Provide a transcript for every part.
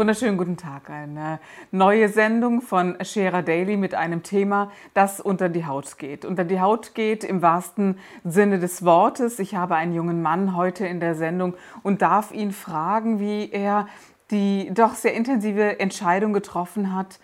Wunderschönen guten Tag. Eine neue Sendung von Scherer Daily mit einem Thema, das unter die Haut geht. Unter die Haut geht im wahrsten Sinne des Wortes. Ich habe einen jungen Mann heute in der Sendung und darf ihn fragen, wie er die doch sehr intensive Entscheidung getroffen hat,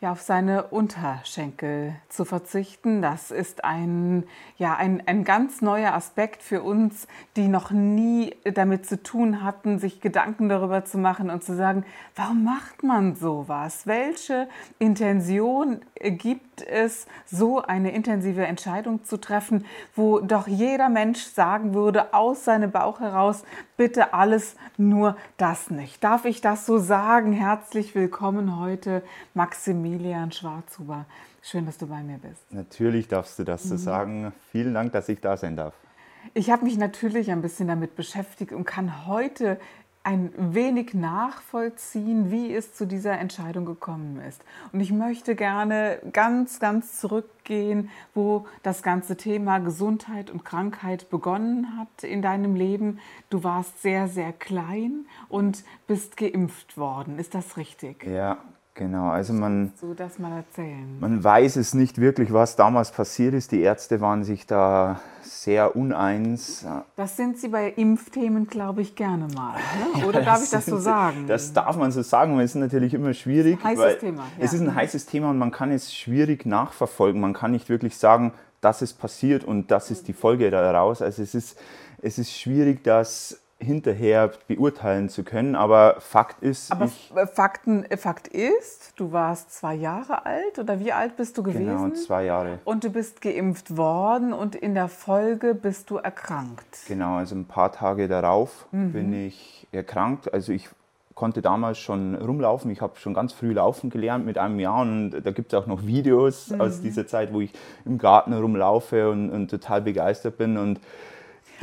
ja, auf seine Unterschenkel zu verzichten. Das ist ein, ja, ein, ein ganz neuer Aspekt für uns, die noch nie damit zu tun hatten, sich Gedanken darüber zu machen und zu sagen, warum macht man sowas? Welche Intention gibt es, so eine intensive Entscheidung zu treffen, wo doch jeder Mensch sagen würde, aus seinem Bauch heraus, bitte alles, nur das nicht. Darf ich das so sagen? Herzlich willkommen heute, Maximilian Schwarzhuber. Schön, dass du bei mir bist. Natürlich darfst du das so mhm. sagen. Vielen Dank, dass ich da sein darf. Ich habe mich natürlich ein bisschen damit beschäftigt und kann heute ein wenig nachvollziehen, wie es zu dieser Entscheidung gekommen ist. Und ich möchte gerne ganz, ganz zurückgehen, wo das ganze Thema Gesundheit und Krankheit begonnen hat in deinem Leben. Du warst sehr, sehr klein und bist geimpft worden. Ist das richtig? Ja, Genau, also man, so das mal erzählen. man weiß es nicht wirklich, was damals passiert ist. Die Ärzte waren sich da sehr uneins. Das sind sie bei Impfthemen, glaube ich, gerne mal. Ne? Oder darf ich das so sagen? Das darf man so sagen, weil es ist natürlich immer schwierig. Heißes Thema. Ja. Es ist ein heißes Thema und man kann es schwierig nachverfolgen. Man kann nicht wirklich sagen, das ist passiert und das ist die Folge daraus. Also es ist, es ist schwierig, das hinterher beurteilen zu können. Aber Fakt ist. Aber ich, Fakten, Fakt ist, du warst zwei Jahre alt oder wie alt bist du gewesen? Genau, zwei Jahre. Und du bist geimpft worden und in der Folge bist du erkrankt. Genau, also ein paar Tage darauf mhm. bin ich erkrankt. Also ich konnte damals schon rumlaufen. Ich habe schon ganz früh laufen gelernt mit einem Jahr und da gibt es auch noch Videos mhm. aus dieser Zeit, wo ich im Garten rumlaufe und, und total begeistert bin und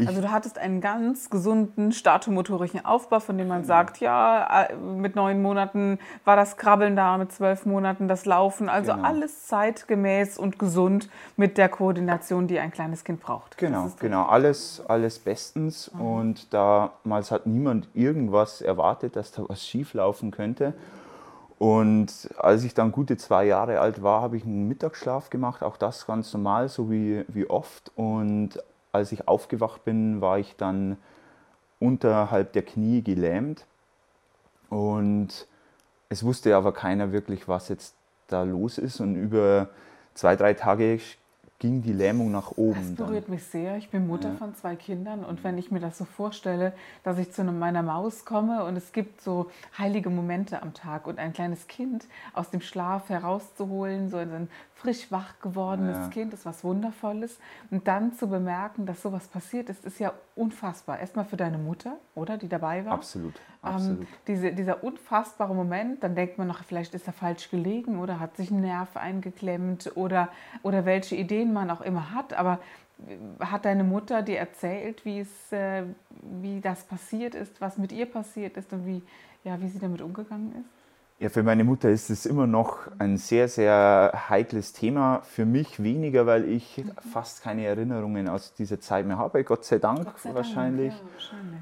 also du hattest einen ganz gesunden statomotorischen Aufbau, von dem man genau. sagt, ja, äh, mit neun Monaten war das Krabbeln da, mit zwölf Monaten das Laufen. Also genau. alles zeitgemäß und gesund mit der Koordination, die ein kleines Kind braucht. Genau, genau, alles, alles bestens. Mhm. Und damals hat niemand irgendwas erwartet, dass da was schief laufen könnte. Und als ich dann gute zwei Jahre alt war, habe ich einen Mittagsschlaf gemacht, auch das ganz normal, so wie, wie oft. Und als ich aufgewacht bin, war ich dann unterhalb der Knie gelähmt. Und es wusste aber keiner wirklich, was jetzt da los ist. Und über zwei, drei Tage ging die Lähmung nach oben. Das berührt dann. mich sehr. Ich bin Mutter ja. von zwei Kindern und wenn ich mir das so vorstelle, dass ich zu meiner Maus komme und es gibt so heilige Momente am Tag und ein kleines Kind aus dem Schlaf herauszuholen, so ein frisch wach gewordenes ja. Kind ist was Wundervolles und dann zu bemerken, dass sowas passiert ist, ist ja unfassbar. Erstmal für deine Mutter, oder, die dabei war. Absolut. Ähm, absolut. Ähm, diese, dieser unfassbare Moment, dann denkt man noch, vielleicht ist er falsch gelegen oder hat sich ein Nerv eingeklemmt oder, oder welche Ideen man auch immer hat, aber hat deine Mutter dir erzählt, wie, es, äh, wie das passiert ist, was mit ihr passiert ist und wie, ja, wie sie damit umgegangen ist? Ja, für meine Mutter ist es immer noch ein sehr, sehr heikles Thema. Für mich weniger, weil ich mhm. fast keine Erinnerungen aus dieser Zeit mehr habe. Gott sei Dank, Gott sei wahrscheinlich. Dank, ja, wahrscheinlich.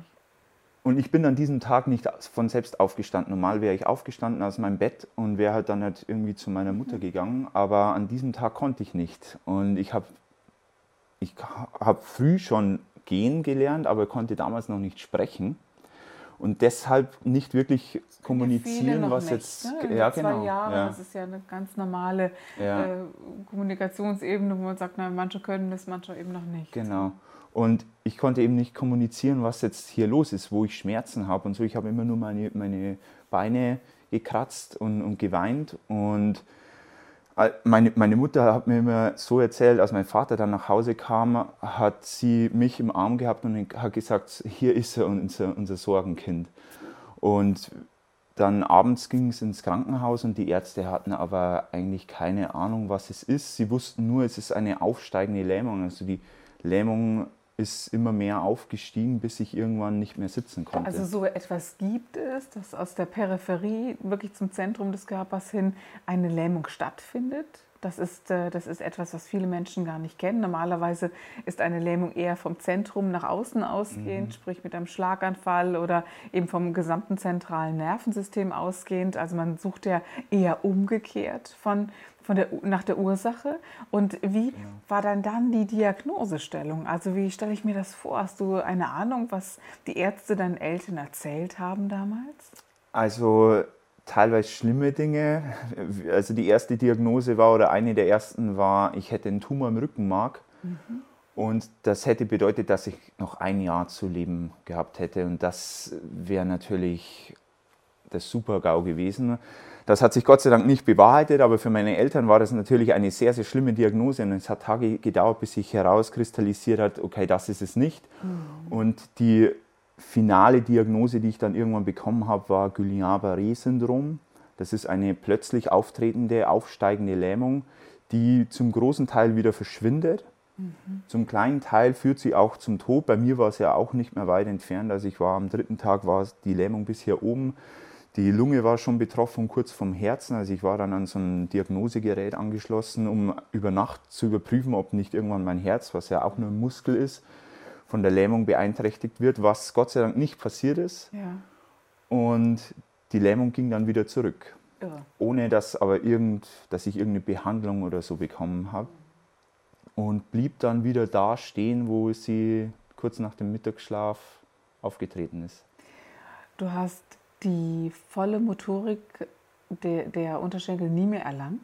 Und ich bin an diesem Tag nicht von selbst aufgestanden. Normal wäre ich aufgestanden aus meinem Bett und wäre halt dann halt irgendwie zu meiner Mutter gegangen. Aber an diesem Tag konnte ich nicht. Und ich habe ich hab früh schon gehen gelernt, aber konnte damals noch nicht sprechen. Und deshalb nicht wirklich kommunizieren, was nicht, jetzt. Ne? Ja, genau. Zwei Jahre, ja. das ist ja eine ganz normale ja. äh, Kommunikationsebene, wo man sagt, na, manche können das, manche eben noch nicht. Genau. Und ich konnte eben nicht kommunizieren, was jetzt hier los ist, wo ich Schmerzen habe und so. Ich habe immer nur meine, meine Beine gekratzt und, und geweint. Und meine, meine Mutter hat mir immer so erzählt, als mein Vater dann nach Hause kam, hat sie mich im Arm gehabt und hat gesagt, hier ist er, unser, unser Sorgenkind. Und dann abends ging es ins Krankenhaus und die Ärzte hatten aber eigentlich keine Ahnung, was es ist. Sie wussten nur, es ist eine aufsteigende Lähmung. Also die Lähmung ist immer mehr aufgestiegen, bis ich irgendwann nicht mehr sitzen konnte. Also so etwas gibt es, dass aus der Peripherie wirklich zum Zentrum des Körpers hin eine Lähmung stattfindet? Das ist, äh, das ist etwas, was viele Menschen gar nicht kennen. Normalerweise ist eine Lähmung eher vom Zentrum nach außen ausgehend, mhm. sprich mit einem Schlaganfall oder eben vom gesamten zentralen Nervensystem ausgehend. Also man sucht ja eher umgekehrt von, von der, nach der Ursache. Und wie genau. war dann dann die Diagnosestellung? Also wie stelle ich mir das vor? Hast du eine Ahnung, was die Ärzte deinen Eltern erzählt haben damals? Also teilweise schlimme Dinge. Also die erste Diagnose war oder eine der ersten war, ich hätte einen Tumor im Rückenmark. Mhm. Und das hätte bedeutet, dass ich noch ein Jahr zu leben gehabt hätte. Und das wäre natürlich das Super-GAU gewesen. Das hat sich Gott sei Dank nicht bewahrheitet, aber für meine Eltern war das natürlich eine sehr, sehr schlimme Diagnose. Und es hat Tage gedauert, bis sich herauskristallisiert hat, okay, das ist es nicht. Mhm. Und die finale Diagnose, die ich dann irgendwann bekommen habe, war Guillain-Barré-Syndrom. Das ist eine plötzlich auftretende, aufsteigende Lähmung, die zum großen Teil wieder verschwindet. Mhm. Zum kleinen Teil führt sie auch zum Tod. Bei mir war es ja auch nicht mehr weit entfernt. Also ich war am dritten Tag war die Lähmung bis hier oben. Die Lunge war schon betroffen, kurz vom Herzen. Also ich war dann an so ein Diagnosegerät angeschlossen, um über Nacht zu überprüfen, ob nicht irgendwann mein Herz, was ja auch nur ein Muskel ist, von der Lähmung beeinträchtigt wird, was Gott sei Dank nicht passiert ist. Ja. Und die Lähmung ging dann wieder zurück. Irre. Ohne dass aber irgend, dass ich irgendeine Behandlung oder so bekommen habe. Und blieb dann wieder da stehen, wo sie kurz nach dem Mittagsschlaf aufgetreten ist. Du hast die volle Motorik der, der Unterschenkel nie mehr erlangt?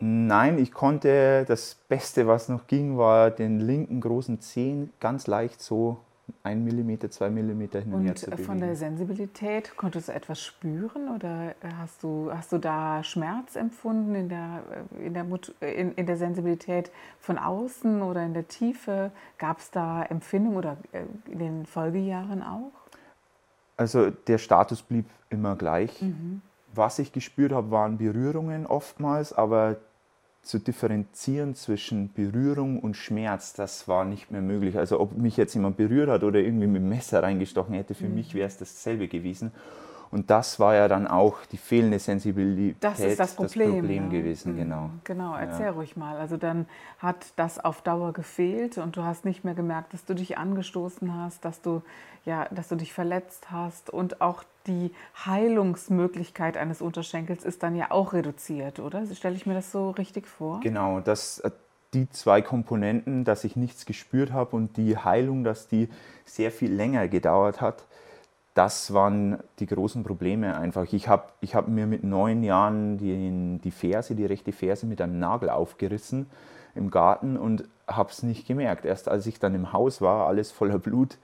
Nein, ich konnte, das Beste, was noch ging, war den linken großen Zehen ganz leicht so ein Millimeter, zwei Millimeter hin und, und her zu bewegen. von der Sensibilität, konntest du etwas spüren oder hast du, hast du da Schmerz empfunden in der, in, der, in, in der Sensibilität von außen oder in der Tiefe? Gab es da Empfindung oder äh, in den Folgejahren auch? Also der Status blieb immer gleich. Mhm. Was ich gespürt habe, waren Berührungen oftmals, aber zu differenzieren zwischen Berührung und Schmerz, das war nicht mehr möglich. Also ob mich jetzt jemand berührt hat oder irgendwie mit dem Messer reingestochen hätte, für mhm. mich wäre es dasselbe gewesen. Und das war ja dann auch die fehlende Sensibilität. Das ist das Problem, das Problem ja. gewesen, mhm. genau. Genau, erzähl ja. ruhig mal. Also dann hat das auf Dauer gefehlt und du hast nicht mehr gemerkt, dass du dich angestoßen hast, dass du, ja, dass du dich verletzt hast und auch die Heilungsmöglichkeit eines Unterschenkels ist dann ja auch reduziert, oder? Stelle ich mir das so richtig vor? Genau, das, äh, die zwei Komponenten, dass ich nichts gespürt habe und die Heilung, dass die sehr viel länger gedauert hat das waren die großen Probleme einfach. Ich habe ich hab mir mit neun Jahren die, die Ferse, die rechte Ferse mit einem Nagel aufgerissen im Garten und habe es nicht gemerkt. Erst als ich dann im Haus war, alles voller Blut,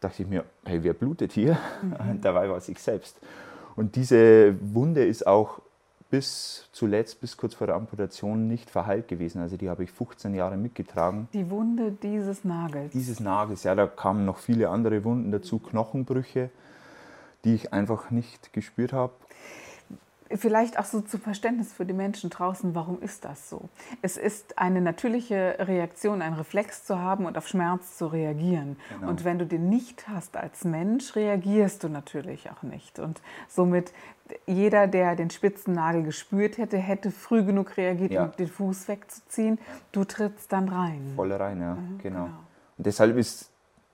dachte ich mir, hey, wer blutet hier? Mhm. Dabei war es ich selbst. Und diese Wunde ist auch bis zuletzt, bis kurz vor der Amputation, nicht verheilt gewesen. Also die habe ich 15 Jahre mitgetragen. Die Wunde dieses Nagels? Dieses Nagels, ja, da kamen noch viele andere Wunden dazu, Knochenbrüche, die ich einfach nicht gespürt habe vielleicht auch so zum Verständnis für die Menschen draußen, warum ist das so? Es ist eine natürliche Reaktion, ein Reflex zu haben und auf Schmerz zu reagieren. Genau. Und wenn du den nicht hast als Mensch, reagierst du natürlich auch nicht. Und somit jeder, der den spitzen Nagel gespürt hätte, hätte früh genug reagiert, ja. um den Fuß wegzuziehen. Du trittst dann rein. Voll rein, ja, mhm, genau. genau. Und deshalb ist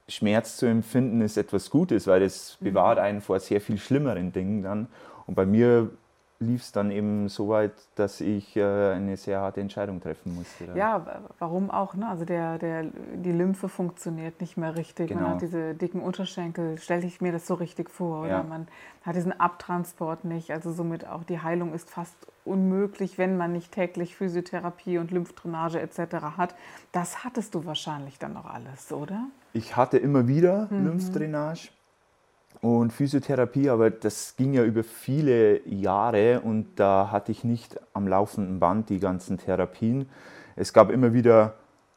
Schmerz zu empfinden ist etwas Gutes, weil es mhm. bewahrt einen vor sehr viel schlimmeren Dingen dann. Und bei mir lief es dann eben so weit, dass ich äh, eine sehr harte Entscheidung treffen musste. Dann. Ja, warum auch? Ne? Also der, der, die Lymphe funktioniert nicht mehr richtig. Genau. Man hat diese dicken Unterschenkel, stelle ich mir das so richtig vor. Oder ja. man hat diesen Abtransport nicht. Also somit auch die Heilung ist fast unmöglich, wenn man nicht täglich Physiotherapie und Lymphdrainage etc. hat. Das hattest du wahrscheinlich dann noch alles, oder? Ich hatte immer wieder mhm. Lymphdrainage und Physiotherapie, aber das ging ja über viele Jahre und da hatte ich nicht am laufenden Band die ganzen Therapien. Es gab immer wieder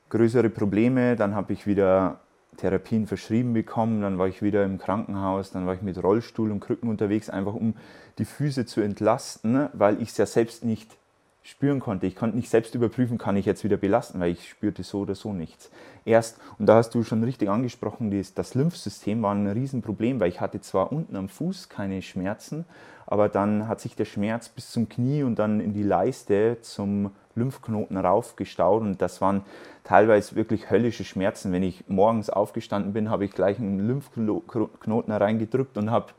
größere Probleme, dann habe ich wieder Therapien verschrieben bekommen, dann war ich wieder im Krankenhaus, dann war ich mit Rollstuhl und Krücken unterwegs, einfach um die Füße zu entlasten, weil ich es ja selbst nicht spüren konnte. Ich konnte nicht selbst überprüfen, kann ich jetzt wieder belasten, weil ich spürte so oder so nichts. Erst, und da hast du schon richtig angesprochen, das, Lymphsystem war ein Riesenproblem, weil ich hatte zwar unten am Fuß keine Schmerzen, aber dann hat sich der Schmerz bis zum Knie und dann in die Leiste zum Lymphknoten raufgestaut und das waren teilweise wirklich höllische Schmerzen. Wenn ich morgens aufgestanden bin, habe ich gleich einen Lymphknoten reingedrückt und habe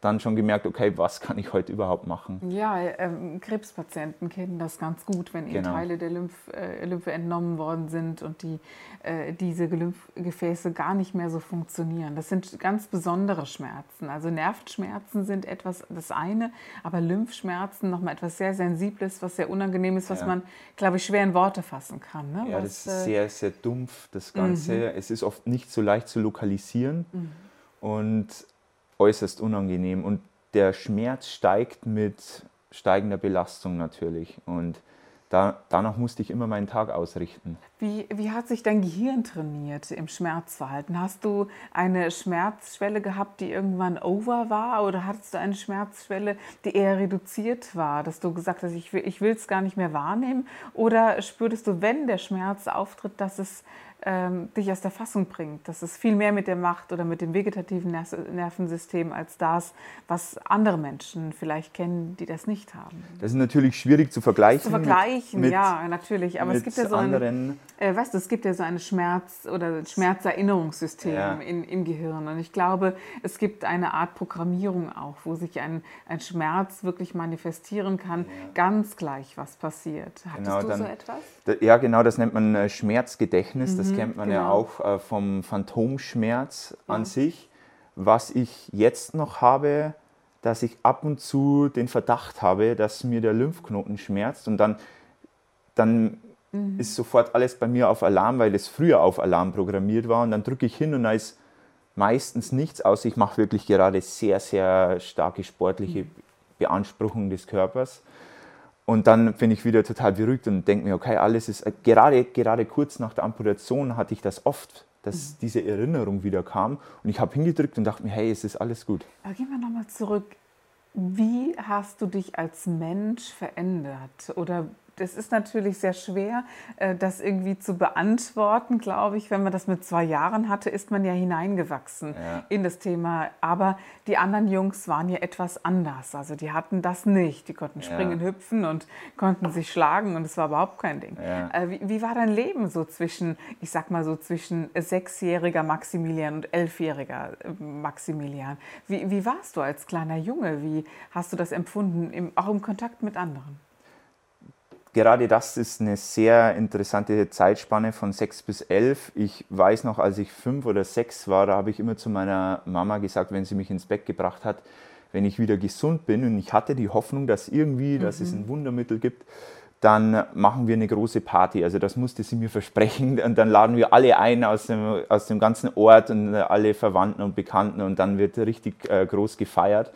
dann schon gemerkt, okay, was kann ich heute überhaupt machen? Ja, ähm, Krebspatienten kennen das ganz gut, wenn ihnen genau. Teile der Lymph, äh, Lymphe entnommen worden sind und die, äh, diese Lymphgefäße gar nicht mehr so funktionieren. Das sind ganz besondere Schmerzen. Also Nervenschmerzen sind etwas das eine, aber Lymphschmerzen nochmal etwas sehr Sensibles, was sehr unangenehm ist, was ja. man, glaube ich, schwer in Worte fassen kann. Ne? Ja, was, das ist äh, sehr, sehr dumpf, das Ganze. Mhm. Es ist oft nicht so leicht zu lokalisieren. Mhm. Und äußerst unangenehm und der Schmerz steigt mit steigender Belastung natürlich und da, danach musste ich immer meinen Tag ausrichten. Wie, wie hat sich dein Gehirn trainiert im Schmerzverhalten? Hast du eine Schmerzschwelle gehabt, die irgendwann over war oder hattest du eine Schmerzschwelle, die eher reduziert war, dass du gesagt hast, ich will es gar nicht mehr wahrnehmen? Oder spürtest du, wenn der Schmerz auftritt, dass es ähm, dich aus der Fassung bringt. Das ist viel mehr mit der Macht oder mit dem vegetativen Nervensystem als das, was andere Menschen vielleicht kennen, die das nicht haben. Das ist natürlich schwierig zu vergleichen. Zu vergleichen, mit, ja, natürlich. Aber es gibt ja so ein, äh, weißt du, es gibt ja so ein Schmerz- oder Schmerzerinnerungssystem ja. in, im Gehirn. Und ich glaube, es gibt eine Art Programmierung auch, wo sich ein, ein Schmerz wirklich manifestieren kann, ja. ganz gleich, was passiert. Hattest genau, du dann, so etwas? Ja, genau, das nennt man äh, Schmerzgedächtnis. Mhm. Das das kennt man genau. ja auch äh, vom Phantomschmerz an sich. Was ich jetzt noch habe, dass ich ab und zu den Verdacht habe, dass mir der Lymphknoten schmerzt und dann, dann mhm. ist sofort alles bei mir auf Alarm, weil es früher auf Alarm programmiert war und dann drücke ich hin und da ist meistens nichts aus. Ich mache wirklich gerade sehr, sehr starke sportliche mhm. Beanspruchung des Körpers. Und dann bin ich wieder total beruhigt und denke mir, okay, alles ist, äh, gerade, gerade kurz nach der Amputation hatte ich das oft, dass mhm. diese Erinnerung wieder kam. Und ich habe hingedrückt und dachte mir, hey, es ist alles gut. Aber gehen wir nochmal zurück. Wie hast du dich als Mensch verändert? Oder das ist natürlich sehr schwer, äh, das irgendwie zu beantworten, glaube ich. Wenn man das mit zwei Jahren hatte, ist man ja hineingewachsen ja. in das Thema. Aber die anderen Jungs waren ja etwas anders. Also die hatten das nicht. Die konnten springen, ja. hüpfen und konnten sich schlagen und es war überhaupt kein Ding. Ja. Äh, wie, wie, war dein Leben so zwischen, ich sag mal so zwischen sechsjähriger Maximilian und elfjähriger äh, Maximilian? Wie, wie warst du als kleiner Junge? Wie hast du das empfunden, im, auch im Kontakt mit anderen? Gerade das ist eine sehr interessante Zeitspanne von sechs bis elf. Ich weiß noch, als ich fünf oder sechs war, da habe ich immer zu meiner Mama gesagt, wenn sie mich ins Bett gebracht hat, wenn ich wieder gesund bin und ich hatte die Hoffnung, dass irgendwie, mhm. dass es ein Wundermittel gibt, dann machen wir eine große Party. Also das musste sie mir versprechen. Und dann laden wir alle ein aus dem, aus dem ganzen Ort und alle Verwandten und Bekannten und dann wird richtig äh, groß gefeiert.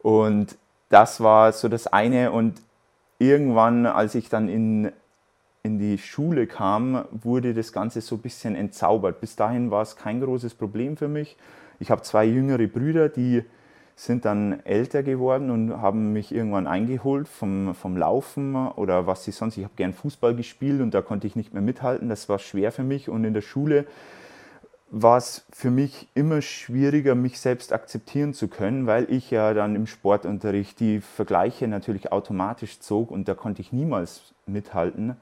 Und das war so das eine. Und irgendwann, als ich dann in, in die Schule kam, wurde das Ganze so ein bisschen entzaubert. Bis dahin war es kein großes Problem für mich. Ich habe zwei jüngere Brüder, die sind dann älter geworden und haben mich irgendwann eingeholt vom, vom Laufen oder was sie sonst. Ich habe gern Fußball gespielt und da konnte ich nicht mehr mithalten. Das war schwer für mich. Und in der Schule war es für mich immer schwieriger, mich selbst akzeptieren zu können, weil ich ja dann im Sportunterricht die Vergleiche natürlich automatisch zog und da konnte ich niemals mithalten.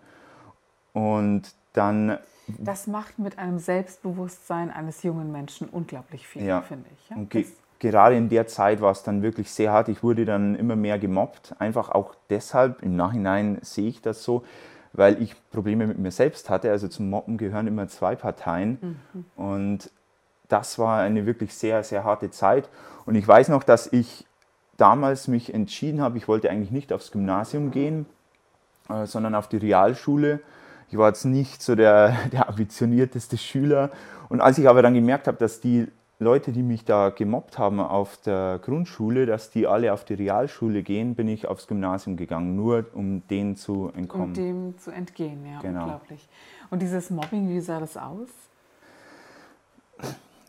Und dann. Das macht mit einem Selbstbewusstsein eines jungen Menschen unglaublich viel, ja. finde ich. Ja? Und ge gerade in der Zeit war es dann wirklich sehr hart. Ich wurde dann immer mehr gemobbt, einfach auch deshalb, im Nachhinein sehe ich das so, weil ich Probleme mit mir selbst hatte. Also zum Mobben gehören immer zwei Parteien. Mhm. Und das war eine wirklich sehr, sehr harte Zeit. Und ich weiß noch, dass ich damals mich entschieden habe, ich wollte eigentlich nicht aufs Gymnasium gehen, äh, sondern auf die Realschule. Ich war jetzt nicht so der, der ambitionierteste Schüler. Und als ich aber dann gemerkt habe, dass die Leute, die mich da gemobbt haben auf der Grundschule, dass die alle auf die Realschule gehen, bin ich aufs Gymnasium gegangen, nur um denen zu entkommen. Um dem zu entgehen, ja, genau. unglaublich. Und dieses Mobbing, wie sah das aus?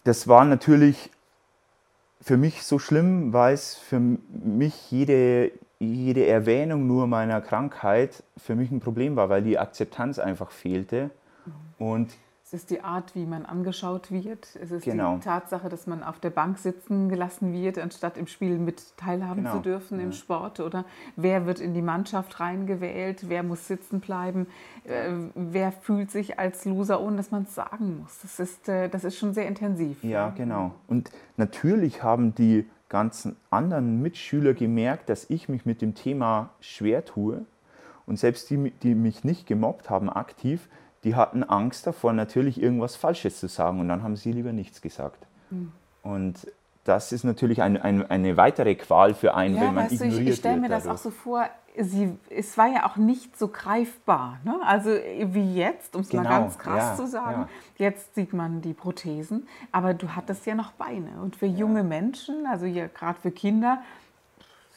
das war natürlich für mich so schlimm, weil es für mich jede, jede Erwähnung nur meiner Krankheit für mich ein Problem war, weil die Akzeptanz einfach fehlte. Mhm. Und es ist die Art, wie man angeschaut wird. Es ist genau. die Tatsache, dass man auf der Bank sitzen gelassen wird, anstatt im Spiel mit teilhaben genau. zu dürfen ja. im Sport. Oder wer wird in die Mannschaft reingewählt, wer muss sitzen bleiben, äh, wer fühlt sich als Loser, ohne dass man es sagen muss. Das ist, äh, das ist schon sehr intensiv. Ja, genau. Und natürlich haben die ganzen anderen Mitschüler gemerkt, dass ich mich mit dem Thema schwer tue. Und selbst die, die mich nicht gemobbt haben aktiv, die hatten Angst davor, natürlich irgendwas Falsches zu sagen und dann haben sie lieber nichts gesagt. Mhm. Und das ist natürlich ein, ein, eine weitere Qual für einen, ja, wenn man ignoriert du, ich, ich stelle mir das auch so vor, sie, es war ja auch nicht so greifbar. Ne? Also wie jetzt, um es genau, mal ganz krass ja, zu sagen. Ja. Jetzt sieht man die Prothesen, aber du hattest ja noch Beine. Und für junge Menschen, also gerade für Kinder,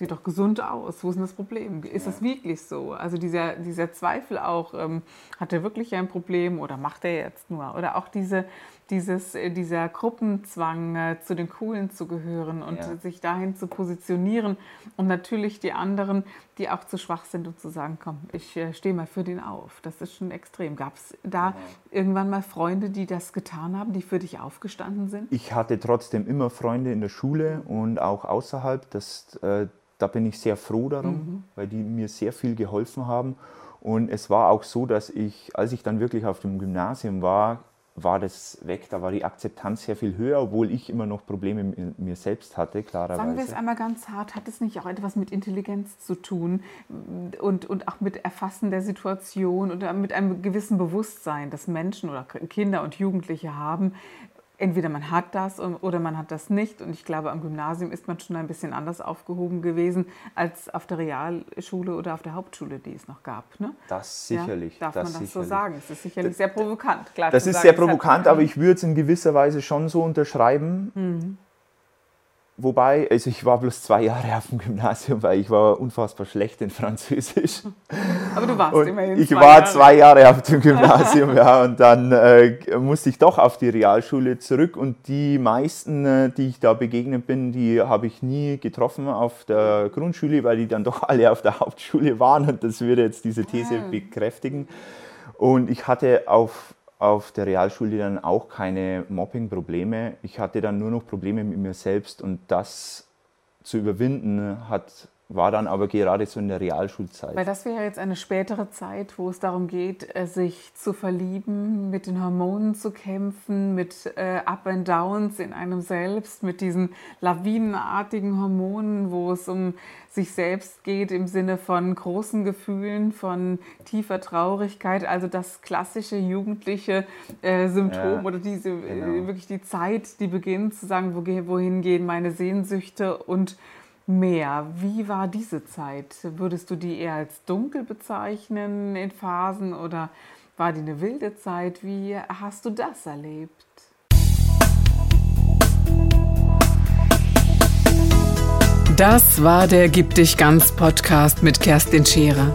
sieht doch gesund aus. Wo ist denn das Problem? Ist ja. das wirklich so? Also dieser, dieser Zweifel auch, ähm, hat er wirklich ein Problem oder macht er jetzt nur? Oder auch diese, dieses, äh, dieser Gruppenzwang, äh, zu den Coolen zu gehören und ja. sich dahin zu positionieren. Und natürlich die anderen, die auch zu schwach sind, um zu sagen, komm, ich äh, stehe mal für den auf. Das ist schon extrem. Gab es da ja. irgendwann mal Freunde, die das getan haben, die für dich aufgestanden sind? Ich hatte trotzdem immer Freunde in der Schule und auch außerhalb, dass äh, da bin ich sehr froh darum, mhm. weil die mir sehr viel geholfen haben. Und es war auch so, dass ich, als ich dann wirklich auf dem Gymnasium war, war das weg, da war die Akzeptanz sehr viel höher, obwohl ich immer noch Probleme mit mir selbst hatte, klarerweise. Sagen wir es einmal ganz hart, hat es nicht auch etwas mit Intelligenz zu tun und, und auch mit Erfassen der Situation oder mit einem gewissen Bewusstsein, das Menschen oder Kinder und Jugendliche haben, entweder man hat das oder man hat das nicht. Und ich glaube, am Gymnasium ist man schon ein bisschen anders aufgehoben gewesen als auf der Realschule oder auf der Hauptschule, die es noch gab. Ne? Das sicherlich. Ja, darf das man das sicherlich. so sagen? Es ist sicherlich sehr provokant. Klar, das ist sagen, sehr provokant, aber ich würde es in gewisser Weise schon so unterschreiben. Mhm. Wobei, also ich war bloß zwei Jahre auf dem Gymnasium, weil ich war unfassbar schlecht in Französisch. Aber du warst und immerhin Ich war Jahre. zwei Jahre auf dem Gymnasium, ja, und dann äh, musste ich doch auf die Realschule zurück und die meisten, äh, die ich da begegnet bin, die habe ich nie getroffen auf der Grundschule, weil die dann doch alle auf der Hauptschule waren und das würde jetzt diese These. Ah. bekräftigen. Und ich hatte auf auf der Realschule dann auch keine Mobbing-Probleme. Ich hatte dann nur noch Probleme mit mir selbst und das zu überwinden hat war dann aber gerade so in der Realschulzeit. Weil das wäre jetzt eine spätere Zeit, wo es darum geht, äh, sich zu verlieben, mit den Hormonen zu kämpfen, mit äh, Up and Downs in einem selbst, mit diesen lawinenartigen Hormonen, wo es um sich selbst geht im Sinne von großen Gefühlen, von tiefer Traurigkeit, also das klassische jugendliche äh, Symptom ja, oder diese äh, genau. äh, wirklich die Zeit, die beginnt zu sagen, wohin gehen meine Sehnsüchte und mehr. Wie war diese Zeit? Würdest du die eher als dunkel bezeichnen in Phasen oder war die eine wilde Zeit? Wie hast du das erlebt? Das war der Gib dich ganz Podcast mit Kerstin Scherer.